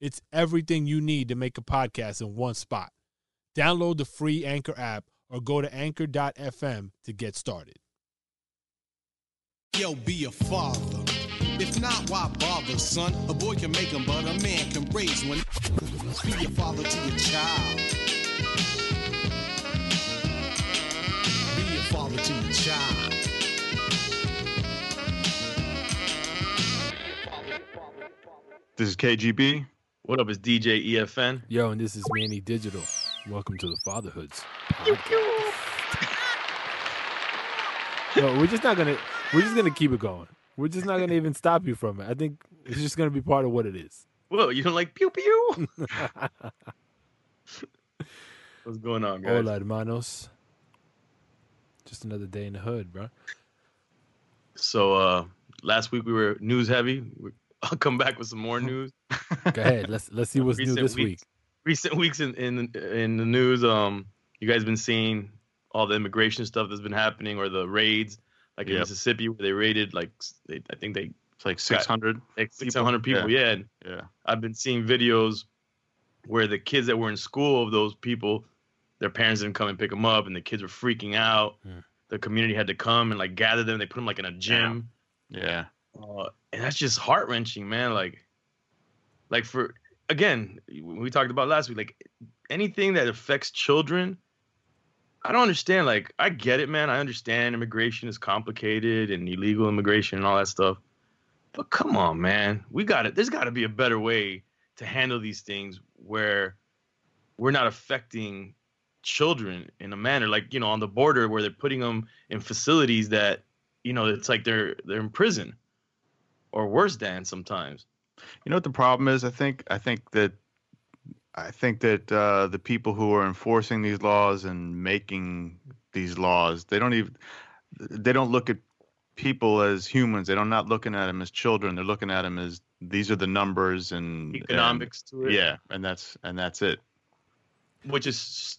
It's everything you need to make a podcast in one spot. Download the free Anchor app or go to anchor.fm to get started. Yo, be a father. If not, why bother, son? A boy can make them, but a man can raise one. Be a father to your child. Be a father to your child. This is KGB. What up? It's DJ EFN. Yo, and this is Manny Digital. Welcome to the Fatherhoods. no, we're just not gonna. We're just gonna keep it going. We're just not gonna even stop you from it. I think it's just gonna be part of what it is. Whoa, you don't like pew pew? What's going on, guys? Hola, hermanos. Just another day in the hood, bro. So uh last week we were news heavy. We- I'll come back with some more news. Go ahead. Let's let's see what's new this weeks. week. Recent weeks in, in in the news, um, you guys been seeing all the immigration stuff that's been happening, or the raids, like in Mississippi, where they raided like they, I think they It's like 600. like 600 people. Yeah. and Yeah. I've been seeing videos where the kids that were in school of those people, their parents didn't come and pick them up, and the kids were freaking out. Hmm. The community had to come and like gather them. They put them like in a gym, Yeah. Uh, and that's just heart wrenching, man. Like, like for again, we talked about last week, like anything that affects children. I don't understand. Like, I get it, man. I understand immigration is complicated and illegal immigration and all that stuff. But come on, man. We got it. There's got to be a better way to handle these things where we're not affecting children in a manner like you know on the border where they're putting them in facilities that you know it's like they're they're in prison or worse than sometimes You know what the problem is? I think I think that I think that uh, the people who are enforcing these laws and making these laws, they don't even they don't look at people as humans. They're not looking at them as children. They're looking at them as these are the numbers and and- economics to it yeah, and that's and that's it. which is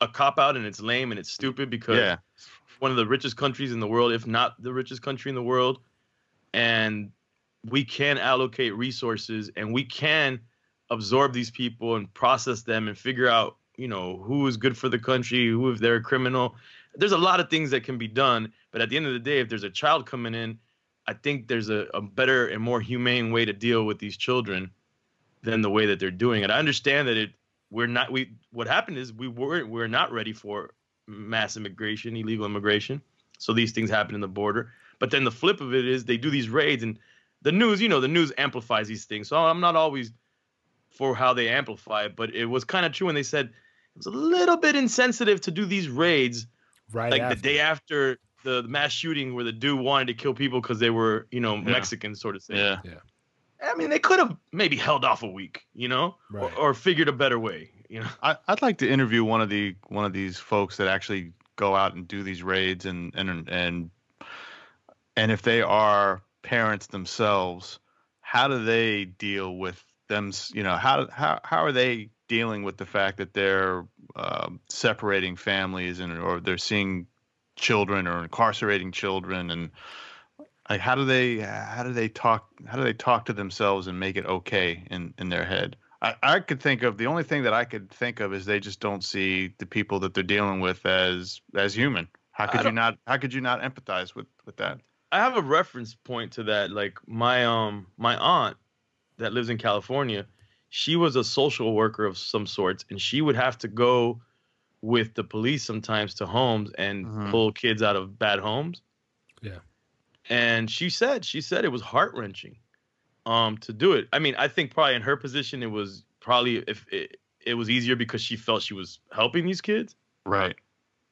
a cop out and it's lame and it's stupid because Yeah. one of the richest countries in the world, if not the richest country in the world. And we can allocate resources and we can absorb these people and process them and figure out, you know, who is good for the country, who if they're a criminal. There's a lot of things that can be done. But at the end of the day, if there's a child coming in, I think there's a, a better and more humane way to deal with these children than the way that they're doing it. I understand that it we're not we what happened is we were we're not ready for mass immigration, illegal immigration. So these things happen in the border. But then the flip of it is they do these raids and the news, you know, the news amplifies these things. So I'm not always for how they amplify it, but it was kind of true when they said it was a little bit insensitive to do these raids Right like after. the day after the mass shooting where the dude wanted to kill people because they were, you know, Yeah. Mexicans sort of thing. Yeah. yeah. I mean, they could have maybe held off a week, you know, Right. or, or figured a better way, you know. I, I'd like to interview one of the one of these folks that actually go out and do these raids and and and and if they are parents themselves, how do they deal with them? You know, how how how are they dealing with the fact that they're um, separating families and or they're seeing children or incarcerating children and like how do they how do they talk how do they talk to themselves and make it okay in in their head I, I could think of the only thing that I could think of is they just don't see the people that they're dealing with as as human. How could you not? How could you not empathize with with that? I have a reference point to that. Like my um my aunt that lives in California, she was a social worker of some sorts, and she would have to go with the police sometimes to homes and Mhm. pull kids out of bad homes. Yeah. And she said she said it was heart wrenching, um, to do it. I mean, I think probably in her position it was probably if it, it was easier because she felt she was helping these kids. Right.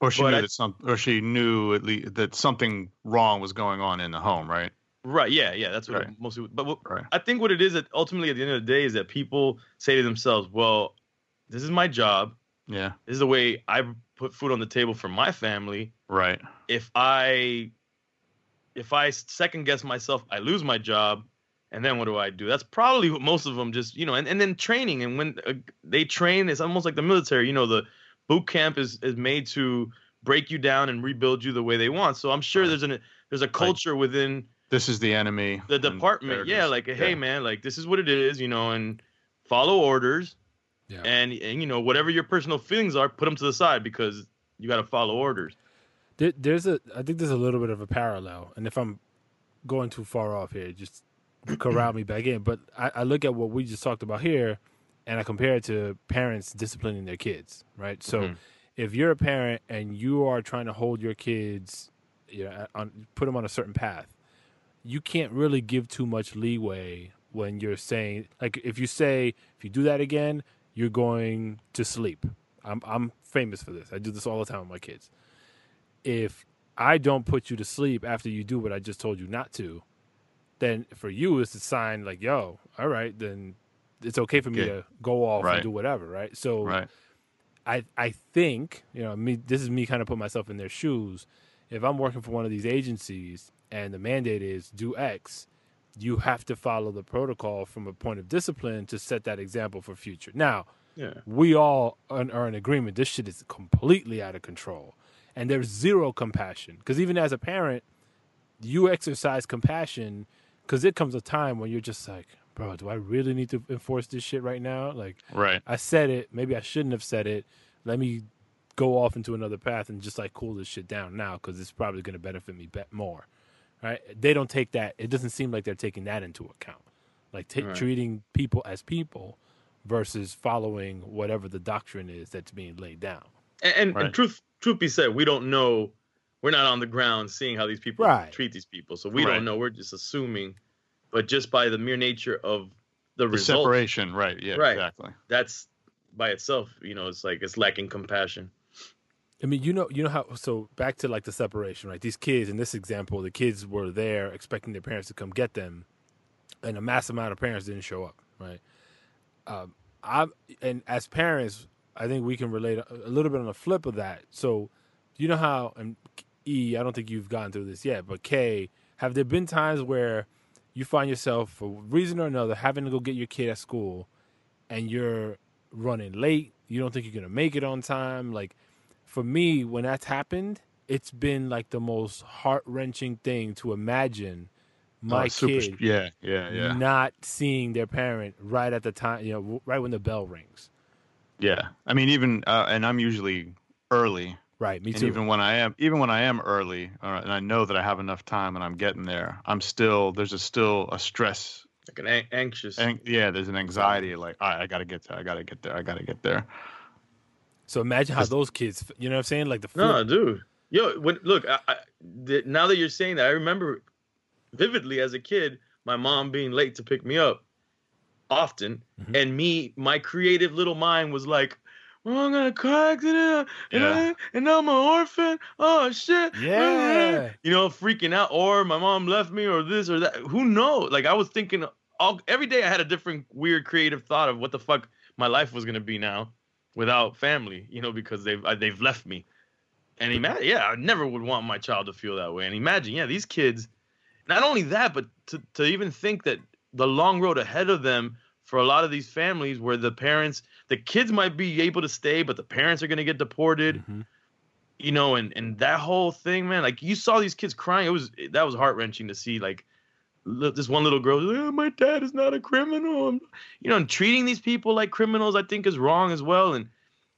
Or she But knew I- that some, or she knew at least that something wrong was going on in the home, right? Right. Yeah. Yeah. That's what Right. mostly. But what, Right. I think what it is that ultimately at the end of the day is that people say to themselves, "Well, this is my job. Yeah. This is the way I put food on the table for my family. Right. If I if I second guess myself, I lose my job. And then what do I do? That's probably what most of them just, you know, and, and then training. And when uh, they train, it's almost like the military. You know, the boot camp is, is made to break you down and rebuild you the way they want. So I'm sure Right. there's an there's a culture within This is the enemy. the department. Yeah, like hey Yeah. man, like this is what it is, you know, and follow orders. Yeah. And and you know whatever your personal feelings are, put them to the side because you got to follow orders. There, there's a, I think there's a little bit of a parallel, and if I'm going too far off here, just corral me back in. But I, I look at what we just talked about here, and I compare it to parents disciplining their kids, right? So, Mhm. if you're a parent and you are trying to hold your kids, you know, on put them on a certain path, you can't really give too much leeway when you're saying, like, if you say, if you do that again, you're going to sleep. I'm I'm famous for this. I do this all the time with my kids if I don't put you to sleep after you do what I just told you not to, then for you it's a sign like, yo, all right, then it's okay for me to go off Right. and do whatever, right? So Right. I I think, you know, me this is me kind of put myself in their shoes. If I'm working for one of these agencies and the mandate is do X, you have to follow the protocol from a point of discipline to set that example for future. Now, Yeah. we all are are in agreement this shit is completely out of control and there's zero compassion because even as a parent you exercise compassion because it comes a time when you're just like bro do i really need to enforce this shit right now like Right. i said it maybe i shouldn't have said it let me go off into another path and just like cool this shit down now because it's probably going to benefit me bet more right they don't take that it doesn't seem like they're taking that into account like t- Right. treating people as people versus following whatever the doctrine is that's being laid down And, and, Right. and truth truth be said, we don't know. We're not on the ground seeing how these people Right. treat these people, so we Right. don't know. We're just assuming. But just by the mere nature of the, The result, separation. Right. Yeah. Right. Exactly. that's by itself, you know, it's like it's lacking compassion. I mean, you know, you know how. So back to like the separation, right? These kids in this example, the kids were there expecting their parents to come get them, and a mass amount of parents didn't show up, right? Um, I and as parents, I think we can relate a, a little bit on the flip of that. So, you know how and E, I don't think you've gone through this yet, but K, have there been times where you find yourself for reason or another having to go get your kid at school, and you're running late? You don't think you're gonna make it on time, like for me, when that's happened, it's been like the most heart wrenching thing to imagine my Oh, super, kid Yeah. Yeah. Yeah. not seeing their parent right at the time, you know, right when the bell rings. Yeah. I mean, even uh, and I'm usually early. Right, me and too. even when I am, even when I am early, uh, and I know that I have enough time and I'm getting there, I'm still there's a still a stress. Like an an- anxious. And yeah, there's an anxiety. Like, all right, I gotta get there. I gotta get there. I gotta get there. so imagine how those kids, you know what I'm saying? Like the No, flip- dude. Yo, when look, I, I, the, now that you're saying that, I remember vividly as a kid, my mom being late to pick me up, often, Mhm. and me, my creative little mind was like, "Well, I'm gonna car accident, and, Yeah. I, and now I'm an orphan. Oh shit, Yeah. you know, freaking out, or my mom left me, or this or that. Who knows? Like I was thinking all every day, I had a different weird creative thought of what the fuck my life was gonna be now, without family, you know, because they've uh, they've left me. And imagine, yeah, I never would want my child to feel that way. And imagine, yeah, these kids, not only that, but to, to even think that the long road ahead of them for a lot of these families where the parents, the kids might be able to stay, but the parents are going to get deported, Mhm. you know, and, and that whole thing, man, like you saw these kids crying. It was, that was heart wrenching to see like this one little girl, like, oh, my dad is not a criminal. I'm-" You know, and treating these people like criminals, I think is wrong as well. And,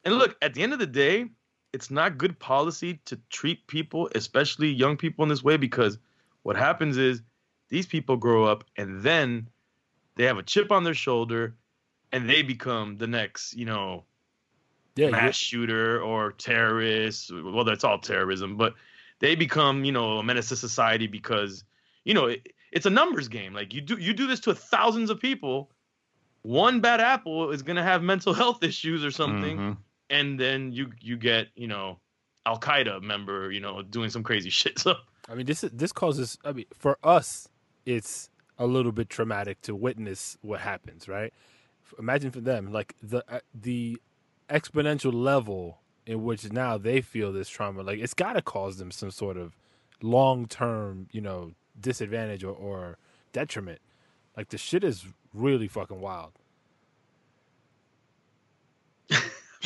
and look, at the end of the day, it's not good policy to treat people, especially young people, in this way because what happens is these people grow up and then they have a chip on their shoulder and they become the next, you know, yeah, mass you're- shooter or terrorist. Well, that's all terrorism, but they become, you know, a menace to society because, you know, it, it's a numbers game. Like you do, you do this to thousands of people. One bad apple is gonna have mental health issues or something Mhm. and then you you get you know Al Qaeda member you know doing some crazy shit. So I mean, this is this causes. I mean, for us, it's a little bit traumatic to witness what happens, right? Imagine for them, like the uh, the exponential level in which now they feel this trauma. Like it's got to cause them some sort of long term, you know, disadvantage or, or detriment. Like the shit is really fucking wild.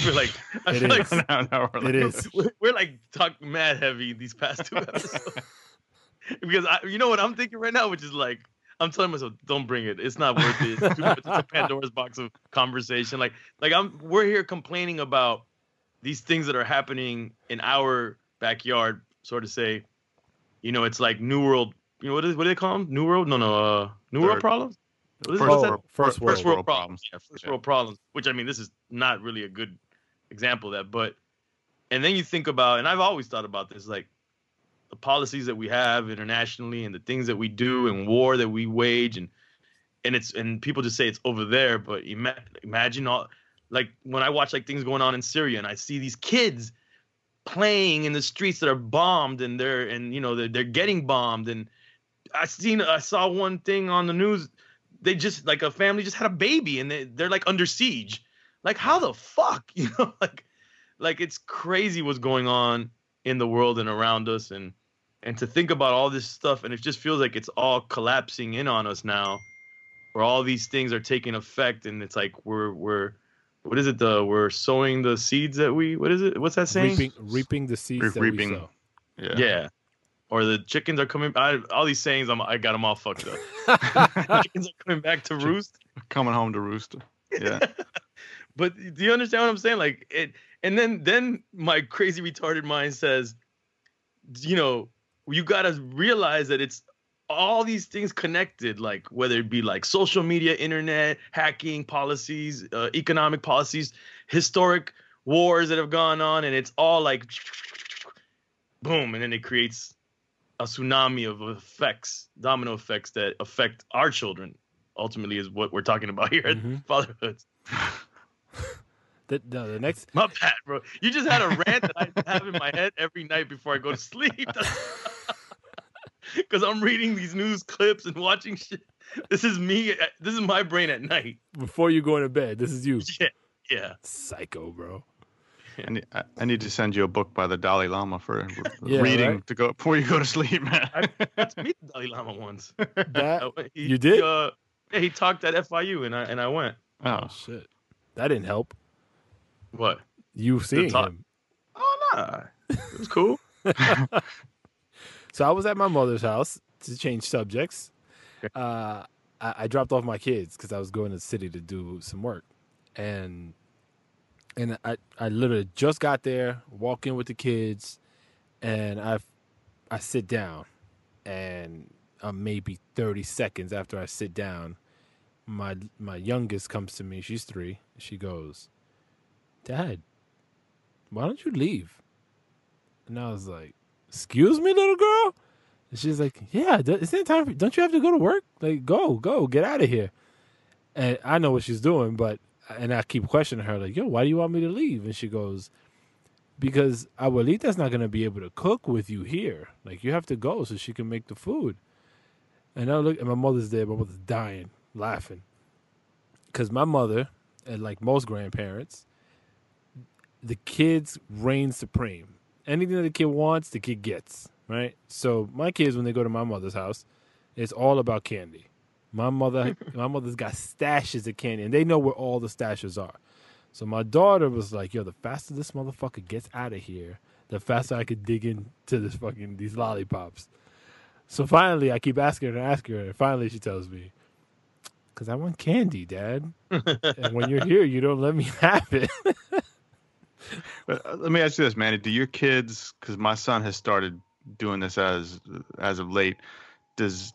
We're like, I It feel like is. no, no, we're It like- is. we're, we're like talk mad heavy these past two episodes because I, you know what I'm thinking right now, which is like I'm telling myself, don't bring it. It's not worth it. It's, it's a Pandora's box of conversation. Like, like I'm we're here complaining about these things that are happening in our backyard. Sort of say, you know, it's like New World. You know what is what do they call them? New World? No, no, uh, New World problems. What is, First what's world- First first world. first world, world problems. problems. Yeah, first Yeah. world problems. Which I mean, this is not really a good example of that. But and then you think about, and I've always thought about this, like the policies that we have internationally and the things that we do and war that we wage, and and it's and people just say it's over there, but ima- imagine all like when I watch like things going on in Syria and I see these kids playing in the streets that are bombed and they're and you know they're, they're getting bombed and I seen I saw one thing on the news they just like a family just had a baby and they, they're like under siege. Like how the fuck you know like like it's crazy what's going on in the world and around us and and to think about all this stuff and it just feels like it's all collapsing in on us now where all these things are taking effect and it's like we're we're what is it the we're sowing the seeds that we what is it what's that saying Reaping, reaping the seeds Re- that reaping. we sow. yeah. yeah. Or the chickens are coming. I, all these sayings, I'm, I got them all fucked up. chickens are coming back to roost. Coming home to rooster. Yeah. But do you understand what I'm saying? Like it, and then then my crazy retarded mind says, you know, you gotta realize that it's all these things connected. Like whether it be like social media, internet, hacking policies, uh, economic policies, historic wars that have gone on, and it's all like boom, and then it creates a tsunami of effects, domino effects that affect our children. Ultimately, is what we're talking about here Mhm. at Fatherhood. The, no, the next My bad, bro. You just had a rant that I have in my head every night before I go to sleep. Because I'm reading these news clips and watching shit. This is me. This is my brain at night. before you go into bed, this is you. Yeah, yeah. Psycho, bro. I need, I- I need to send you a book by the Dalai Lama for Yeah, reading right? to go before you go to sleep, man. I got to meet the Dalai Lama once. That he- you did? He, uh, yeah, he talked at FIU and I and I went. oh, shit. That didn't help. What? You seeing talk- him. Oh nah, it was cool. So I was at my mother's house to change subjects. Uh, I, I dropped off my kids because I was going to the city to do some work, and and I I literally just got there, walk in with the kids, and I I sit down, and uh, maybe thirty seconds after I sit down, my my youngest comes to me. She's three. She goes, "Dad, why don't you leave?" And I was like, "Excuse me, little girl." And she's like, "Yeah, isn't it time? For, don't you have to go to work? Like, go, go, get out of here." And I know what she's doing, but and I keep questioning her, like, "Yo, why do you want me to leave?" And she goes, "Because Abuelita's not gonna be able to cook with you here. Like, you have to go so she can make the food." And I look, and my mother's there. My mother's dying, laughing, because my mother, and like most grandparents, the kids reign supreme. Anything that the kid wants, the kid gets. Right. So my kids, when they go to my mother's house, it's all about candy. My mother, my mother's got stashes of candy, and they know where all the stashes are. So my daughter was like, "Yo, the faster this motherfucker gets out of here, the faster I could dig into this fucking these lollipops." So finally, I keep asking her and asking her, and finally she tells me, "Cause I want candy, Dad. and when you're here, you don't let me have it." Uh, let me ask you this, Manny. Do your kids? Because my son has started doing this as as of late. Does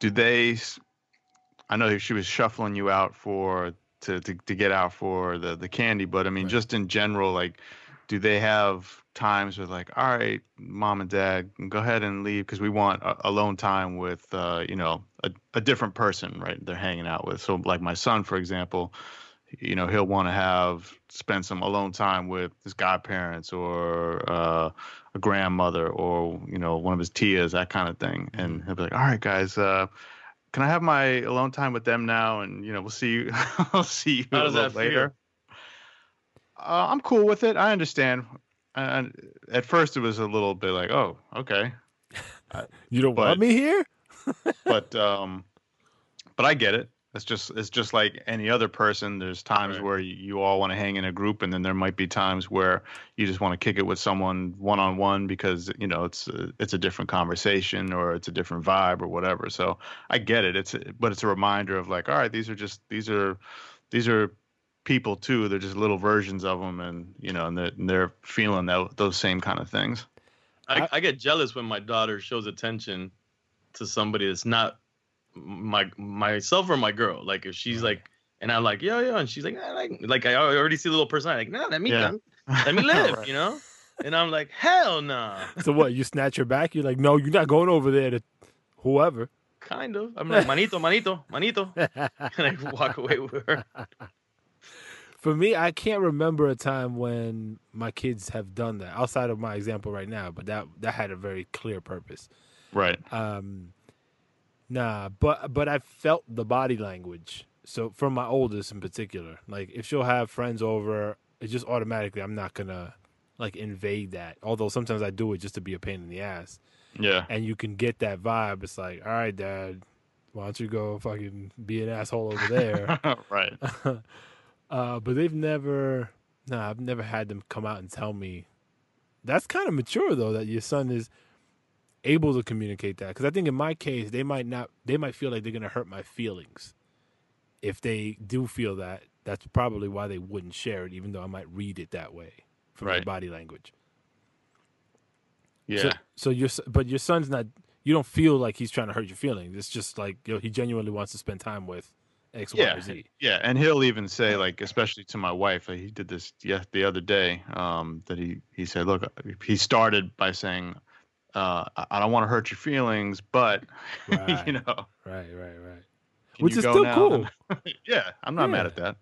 do they? I know she was shuffling you out for to to, to get out for the the candy, but I mean, Right. just in general, like, do they have times where like, all right, mom and dad, go ahead and leave because we want a, alone time with, uh, you know, a, a different person, right? They're hanging out with. So, like my son, for example, you know he'll want to have spend some alone time with his godparents or uh, a grandmother or you know one of his tias that kind of thing and he'll be like all right guys uh, can i have my alone time with them now and you know we'll see you i'll see you How a little later uh, I'm cool with it. I understand. And at first, it was a little bit like, oh, okay, You don't But- want me here? but um, but I get it. It's just it's just like any other person. There's times Right. where you, you all want to hang in a group, and then there might be times where you just want to kick it with someone one on one because you know it's a, it's a different conversation or it's a different vibe or whatever. So I get it. It's but it's a reminder of like, all right, these are just these are these are people too. They're just little versions of them, and you know, and they're, and they're feeling that, those same kind of things. I, I get jealous when my daughter shows attention to somebody that's not my myself or my girl. Like if she's like, and I'm like, yo, yo, and she's like, I like, like I already see the little person. I'm like, no, let me, Yeah. come. let me live, Right. you know. And I'm like, hell no. So what? You snatch her back? You're like, no, you're not going over there to whoever. Kind of. I'm like, manito, manito, manito, and I walk away with her. For me, I can't remember a time when my kids have done that outside of my example right now, but that that had a very clear purpose. Right. Um, nah, but but I felt the body language. So from my oldest in particular, like if she'll have friends over, it's just automatically I'm not gonna like invade that. Although sometimes I do it just to be a pain in the ass, Yeah. and you can get that vibe. It's like, all right, Dad, why don't you go fucking be an asshole over there? right. uh, but they've never, nah, I've never had them come out and tell me. That's kind of mature though that your son is able to communicate that. Because I think in my case, they might not, they might feel like they're gonna hurt my feelings. If they do feel that, that's probably why they wouldn't share it, even though I might read it that way from their Right. body language. Yeah. So, so your, but your son's not. You don't feel like he's trying to hurt your feelings. It's just like yo, he genuinely wants to spend time with X, Y, Yeah. or Z. Yeah, and he'll even say like, especially to my wife, like, he did this yeah the other day. Um, that he he said, look, he started by saying, uh, I, don't want to hurt your feelings, but Right. you know, Right, right, right. can Which is still now?" cool. yeah, I'm not Yeah. mad at that.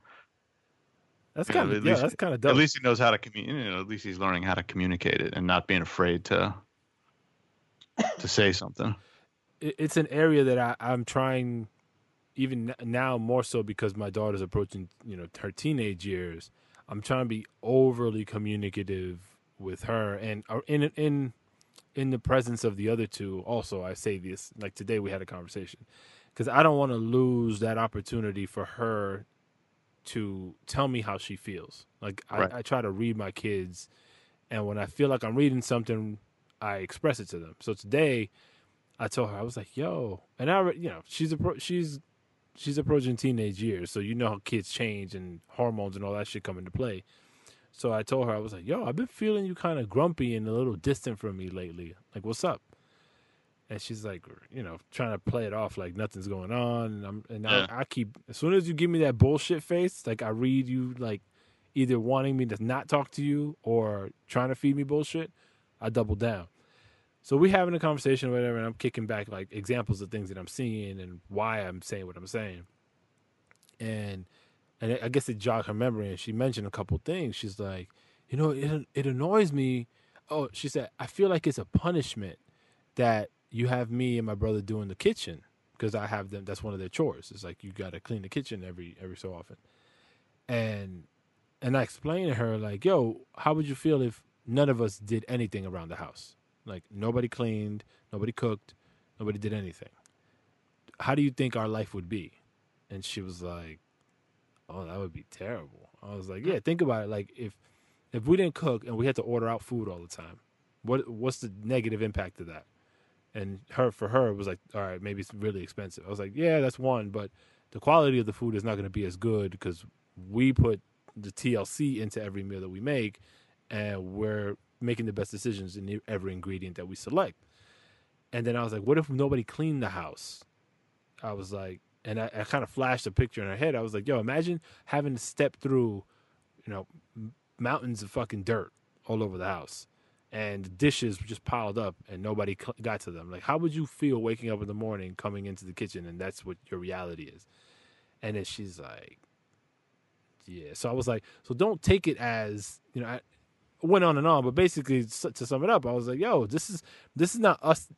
That's Yeah, kind at of yeah, least- that's kind of dope. At least he knows how to communicate. You know, at least he's learning how to communicate it and not being afraid to to say something. It's an area that I, I'm trying, even now more so because my daughter's approaching you know her teenage years. I'm trying to be overly communicative with her, and uh, in in in the presence of the other two. Also, I say this like today we had a conversation because I don't want to lose that opportunity for her to tell me how she feels. Like Right. I, I try to read my kids, and when I feel like I'm reading something, I express it to them. So today, I told her I was like, "Yo," and I, you know, she's appro- she's she's approaching teenage years, so you know how kids change and hormones and all that shit come into play. So I told her I was like, "Yo, I've been feeling you kind of grumpy and a little distant from me lately. Like, what's up?" And she's like, you know, trying to play it off like nothing's going on. And I'm and Yeah. I, I keep as soon as you give me that bullshit face, like I read you like either wanting me to not talk to you or trying to feed me bullshit, I double down. So we having a conversation or whatever, and I'm kicking back like examples of things that I'm seeing and why I'm saying what I'm saying. And and I guess it jogged her memory, and she mentioned a couple things. She's like, you know, it it annoys me. Oh, she said, I feel like it's a punishment that you have me and my brother doing the kitchen because I have them. That's one of their chores. It's like you got to clean the kitchen every every so often. And and I explained to her like, yo, how would you feel if none of us did anything around the house? Like nobody cleaned, nobody cooked, nobody did anything. How do you think our life would be? And she was like, "Oh, that would be terrible." I was like, "Yeah, think about it. Like if if we didn't cook and we had to order out food all the time, what what's the negative impact of that?" And her for her it was like, "All right, maybe it's really expensive." I was like, "Yeah, that's one, but the quality of the food is not going to be as good because we put the TLC into every meal that we make, and we're making the best decisions in every ingredient that we select." And then I was like, "What if nobody cleaned the house?" I was like, and I, I kind of flashed a picture in her head. I was like, "Yo, imagine having to step through, you know, mountains of fucking dirt all over the house, and dishes just piled up, and nobody got to them. Like, how would you feel waking up in the morning, coming into the kitchen, and that's what your reality is?" And then she's like, "Yeah." So I was like, "So don't take it as you know." I, went on and on, but basically to sum it up, I was like, "Yo, this is this is not us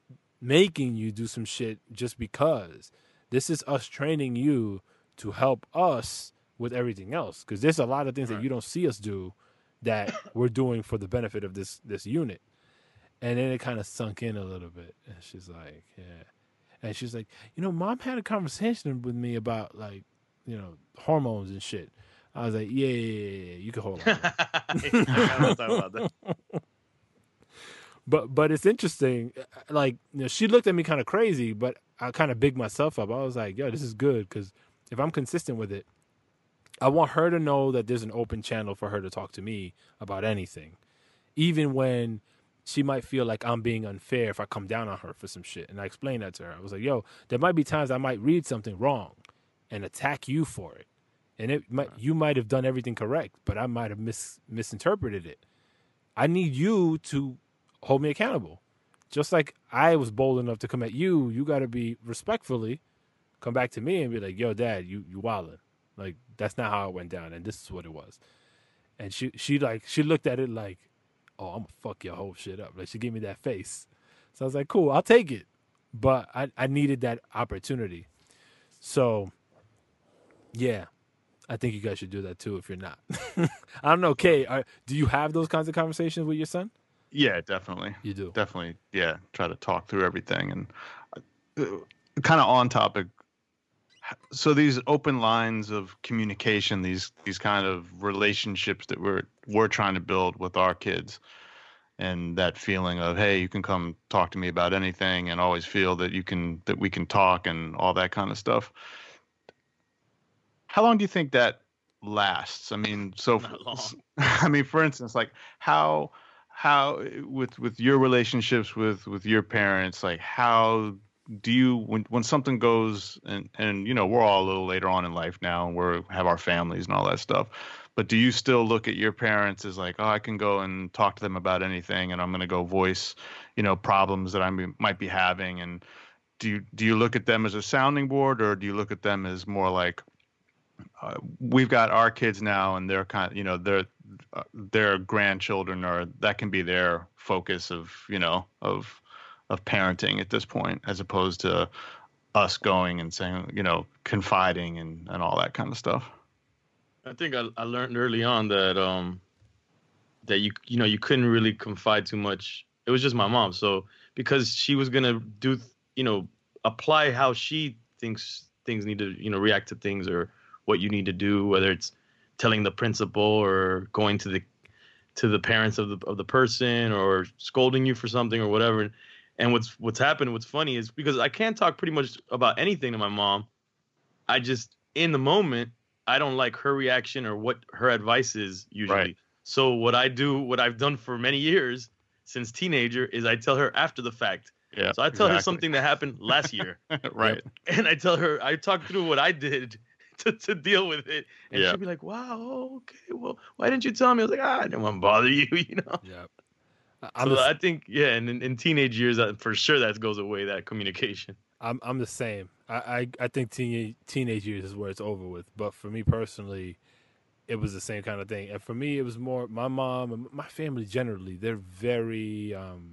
making you do some shit just because. This is us training you to help us with everything else. Because there's a lot of things that you don't see us do that we're doing for the benefit of this this unit. And then it kind of sunk in a little bit. And she's like, yeah. And she's like, you know, mom had a conversation with me about like, you know, hormones and shit. I was like, yeah, yeah, yeah, yeah. you can hold on. I don't talk about that. but but it's interesting. Like you know, she looked at me kind of crazy, but I kind of big myself up. I was like, yo, this is good because if I'm consistent with it, I want her to know that there's an open channel for her to talk to me about anything, even when she might feel like I'm being unfair if I come down on her for some shit. And I explained that to her. I was like, yo, there might be times I might read something wrong and attack you for it. And it might, you might have done everything correct, but I might have mis- misinterpreted it. I need you to hold me accountable. Just like I was bold enough to come at you, you got to be respectfully come back to me and be like, "Yo, Dad, you you wildin'. Like that's not how it went down, and this is what it was." And she she like she looked at it like, "Oh, I'm gonna fuck your whole shit up." Like she gave me that face. So I was like, "Cool, I'll take it," but I I needed that opportunity. So, yeah, I think you guys should do that too if you're not. I don't know, Kay. Are, do you have those kinds of conversations with your son? Yeah, definitely. You do. Definitely. Yeah. Try to talk through everything and uh, kind of on topic. So these open lines of communication, these these kind of relationships that we're we're trying to build with our kids, and that feeling of hey, you can come talk to me about anything, and always feel that you can that we can talk and all that kind of stuff. How long do you think that lasts? I mean, so. I mean, for instance, like how how eh, with with your relationships with with your parents, like how do you when when something goes and and you know we're all a little later on in life now and we're have our families and all that stuff but do you still look at your parents as like oh i can go and talk to them about anything and i'm going to go voice you know problems that i might be having and do you do you look at them as a sounding board or do you look at them as more like uh, we've got our kids now and they're kind of you know they're uh, their grandchildren or that can be their focus of you know of of parenting at this point as opposed to us going and saying you know confiding and and all that kind of stuff I think I, I learned early on that um that you you know you couldn't really confide too much. It was just my mom, so because she was gonna do you know apply how she thinks things need to you know react to things or what you need to do, whether it's telling the principal or going to the to the parents of the of the person or scolding you for something or whatever. And what's what's happened, what's funny is because I can't talk pretty much about anything to my mom. I just in the moment I don't like her reaction or what her advice is usually. Right. So what I do, what I've done for many years since teenager, is I tell her after the fact. yeah So I tell her something that happened last year, right and I tell her I talk through what I did to, to deal with it, and Yeah. she'll be like, "Wow, okay, well, why didn't you tell me?" I was like, "Ah, I didn't want to bother you," you know. Yeah. I'm so the, I think, yeah, and in, in teenage years, for sure, that goes away. That communication. I'm I'm the same. I I, I think teenage teenage years is where it's over with. But for me personally, it was the same kind of thing. And for me, it was more my mom and my family generally. They're very um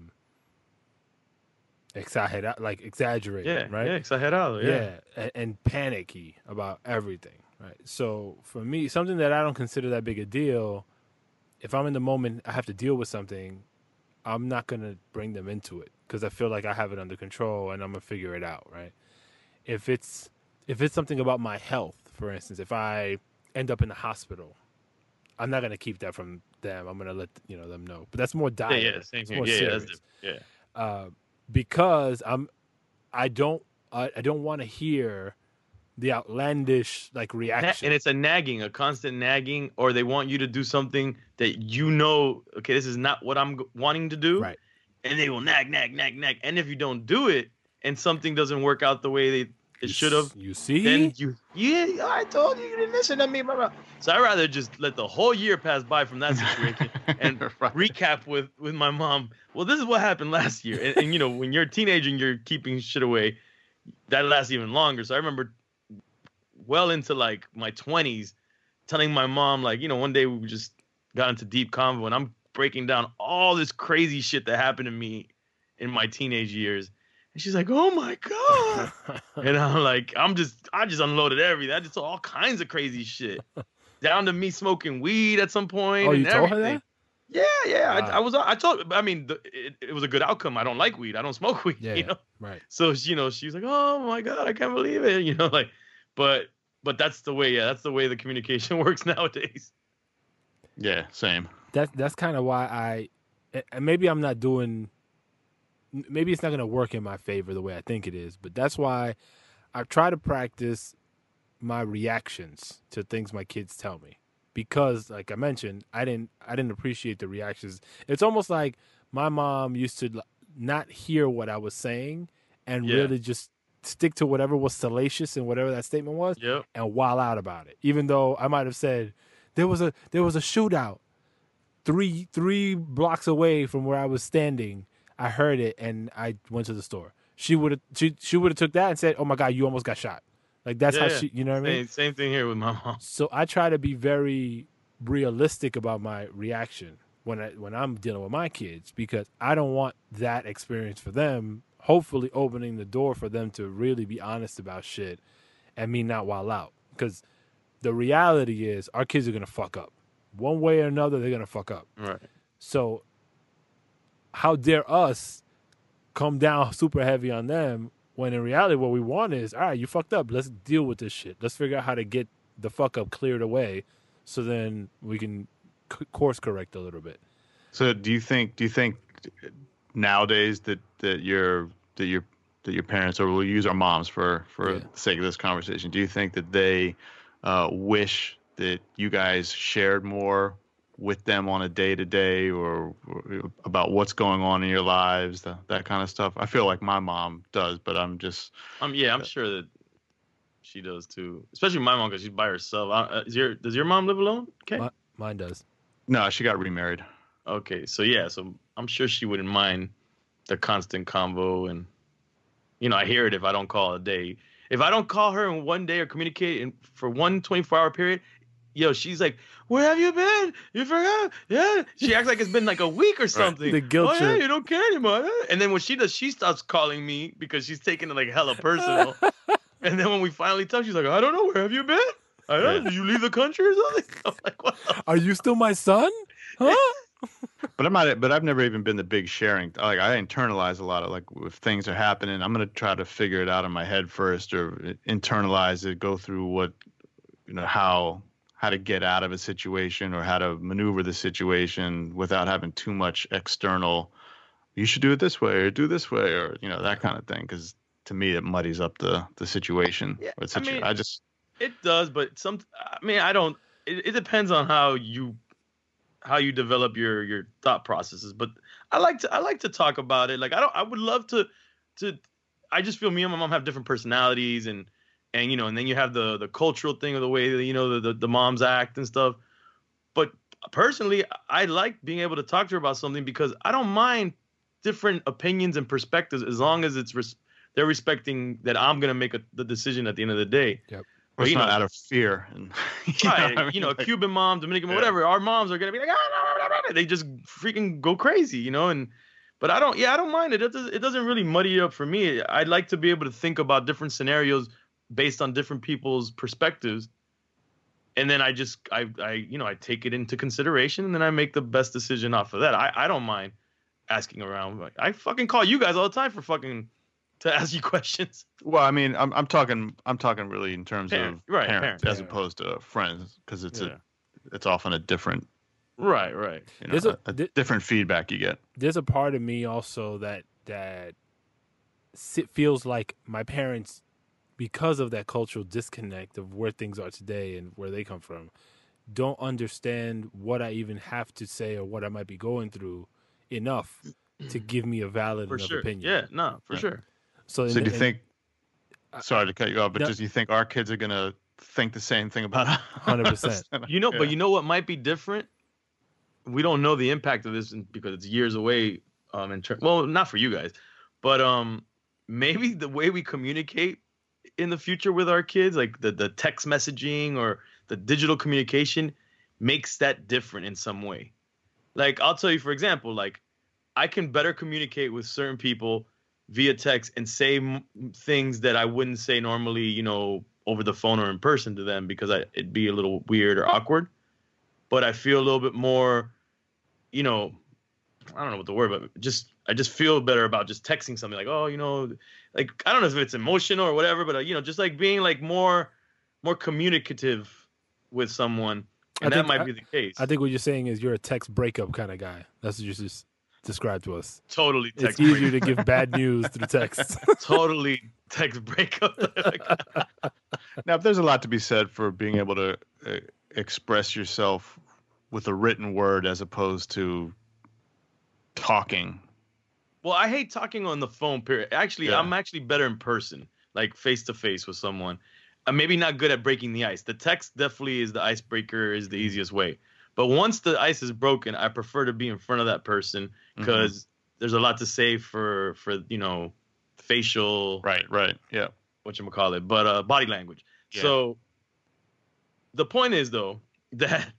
exaggerated, like exaggerated, Yeah, right? Yeah, exagerado. Yeah. yeah, and, and panicky about everything, right? So for me, something that I don't consider that big a deal, if I'm in the moment, I have to deal with something, I'm not gonna bring them into it because I feel like I have it under control and I'm gonna figure it out, right? If it's if it's something about my health, for instance, if I end up in the hospital, I'm not gonna keep that from them. I'm gonna let you know them know. But that's more Yeah, dire. yeah, same It's here. more Yeah, yeah, yeah. uh, because I'm I don't I, I don't want to hear the outlandish like reaction. and it's a nagging, a constant nagging, or they want you to do something that you know, okay, this is not what I'm wanting to do, Right. And they will nag, nag, nag, nag, and if you don't do it, and something doesn't work out the way they it should have, You see? then you, yeah, I told you you didn't listen to me, blah, blah. So I'd rather just let the whole year pass by from that situation and Right. recap with with my mom. Well, this is what happened last year, and, and you know, when you're a teenager and you're keeping shit away, that lasts even longer. So I remember, well into like my 20s, telling my mom like, you know, one day we just got into deep convo, and I'm breaking down all this crazy shit that happened to me in my teenage years, and she's like, "Oh my god." And I'm like, I'm just, I just unloaded everything. I just saw all kinds of crazy shit. down to me smoking weed at some point. Oh, you and told her that? Yeah, yeah. Wow. I, I was. I told. I mean, the, it, it was a good outcome. I don't like weed. I don't smoke weed. Yeah, You know. right. So you know, she was like, "Oh my god, I can't believe it." You know, like, but but that's the way. Yeah, that's the way the communication works nowadays. Yeah, same. That that's kind of why I, and maybe I'm not doing. Maybe it's not going to work in my favor the way I think it is, but that's why I try to practice my reactions to things my kids tell me because like I mentioned I didn't I didn't appreciate the reactions. It's almost like my mom used to not hear what I was saying and Yeah. really just stick to whatever was salacious and whatever that statement was Yep. and wild out about it. Even though I might have said there was a there was a shootout three three blocks away from where I was standing. I heard it and I went to the store. She would have she she would have took that and said, "Oh my god, you almost got shot." Like that's how Yeah. she, you know what I mean? Same, same thing here with my mom. So I try to be very realistic about my reaction when I when I'm dealing with my kids because I don't want that experience for them. Hopefully, opening the door for them to really be honest about shit and me not wild out. Because the reality is, our kids are gonna fuck up one way or another. They're gonna fuck up. Right. So, how dare us come down super heavy on them when in reality, what we want is, all right, you fucked up. Let's deal with this shit. Let's figure out how to get the fuck up cleared away, so then we can c- course correct a little bit. So do you think do you think nowadays that that your that your that your parents or we'll use our moms for for Yeah. the sake of this conversation, do you think that they uh, wish that you guys shared more with them on a day to day or or about what's going on in your lives, that, that kind of stuff? I feel like my mom does, but I'm just Um. Yeah, I'm sure that she does too. Especially my mom because she's by herself. Uh, is your does your mom live alone? Okay. My- Mine does. no, she got remarried. Okay. So yeah. So I'm sure she wouldn't mind the constant convo and you know I hear it if I don't call a day. If I don't call her in one day or communicate in for one 24 hour period, yo, she's like, "Where have you been? You forgot? Yeah." She acts like it's been like a week or something. The guilt oh, yeah, trip. you don't care anymore. And then when she does, she starts calling me because she's taking it like hella personal. and then when we finally talk, she's like, "I don't know. Where have you been? I don't. Yeah. Did you leave the country or something?" I'm like, "What?" Are you still my son? Huh? But I'm not. But I've never even been the big sharing. Like I internalize a lot of like if things are happening, I'm gonna try to figure it out in my head first, or internalize it, go through what, you know, how how to get out of a situation or how to maneuver the situation without having too much external. You should do it this way, or do this way, or you know that kind of thing. Because to me, it muddies up the the situation. Yeah, the I mean- I just It does, but some. I mean, I don't. It, it depends on how you how you develop your your thought processes. But I like to I like to talk about it. Like I don't. I would love to to. I just feel me and my mom have different personalities, and and you know, and then you have the the cultural thing of the way that you know the the, the moms act and stuff. But personally, I like being able to talk to her about something because I don't mind different opinions and perspectives as long as it's res- they're respecting that I'm gonna make a, the decision at the end of the day. Yep. or it's you not know- out of fear. And, you know Right, what I you know. Like, Cuban mom, Dominican, Yeah. whatever. Our moms are gonna be like, "Ah, they just freaking go crazy, you know. And but I don't, yeah, I don't mind it. It doesn't, it doesn't really muddy it up for me. I'd like to be able to think about different scenarios based on different people's perspectives, and then I just, I, I, you know, I take it into consideration, and then I make the best decision off of that. I, I don't mind asking around. Like, I fucking call you guys all the time for fucking to ask you questions. Well, I mean, I'm I'm talking I'm talking really in terms Parent, of right, parents, parents. as Yeah. opposed to friends because it's Yeah. a it's often a different Right, right. you know There's a- a, a thi- different feedback you get. there's a part of me also that that si- feels like my parents because of that cultural disconnect of where things are today and where they come from don't understand what I even have to say or what I might be going through enough to give me a valid enough sure. opinion. Yeah, no, for Right. sure. So, So in- do you in- think? I- Sorry to cut you off, but No. just you think our kids are gonna think the same thing about 100%. You know, but you know what might be different? We don't know the impact of this because it's years away. Um, in ter- well, not for you guys, but um, maybe the way we communicate in the future with our kids, like the the text messaging or the digital communication, makes that different in some way. Like I'll tell you, for example, like I can better communicate with certain people via text and say m- things that I wouldn't say normally, you know, over the phone or in person to them because I, it'd be a little weird or awkward. But I feel a little bit more, you know, I don't know what the word, but just I just feel better about just texting something like, oh, you know, like I don't know if it's emotional or whatever, but uh, you know, just like being like more more communicative with someone, I and that might I- be the case. I think what you're saying is you're a text breakup kind of guy. That's what you just described to us. totally text It's text easier break- to give bad news through text. totally text breakup. Now, if there's a lot to be said for being able to uh, express yourself with a written word as opposed to talking. Well, I hate talking on the phone. Period. Actually, Yeah. I'm actually better in person, like face to face with someone. I'm maybe not good at breaking the ice. The text definitely is the icebreaker, is the easiest way. But once the ice is broken, I prefer to be in front of that person Mm-hmm. because there's a lot to say for for you know facial Right, right. Yeah. what you call it, but uh, body language. Yeah. So the point is though that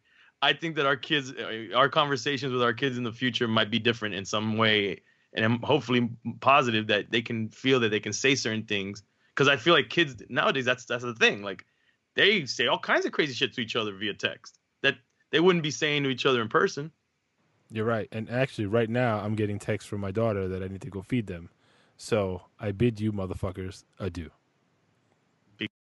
I think that our kids, uh, our conversations with our kids in the future might be different in some way, and I'm hopefully positive that they can feel that they can say certain things. Because I feel like kids nowadays, that's that's the thing. Like they say all kinds of crazy shit to each other via text that they wouldn't be saying to each other in person. You're right. And actually, right now, I'm getting texts from my daughter that I need to go feed them. So I bid you motherfuckers adieu.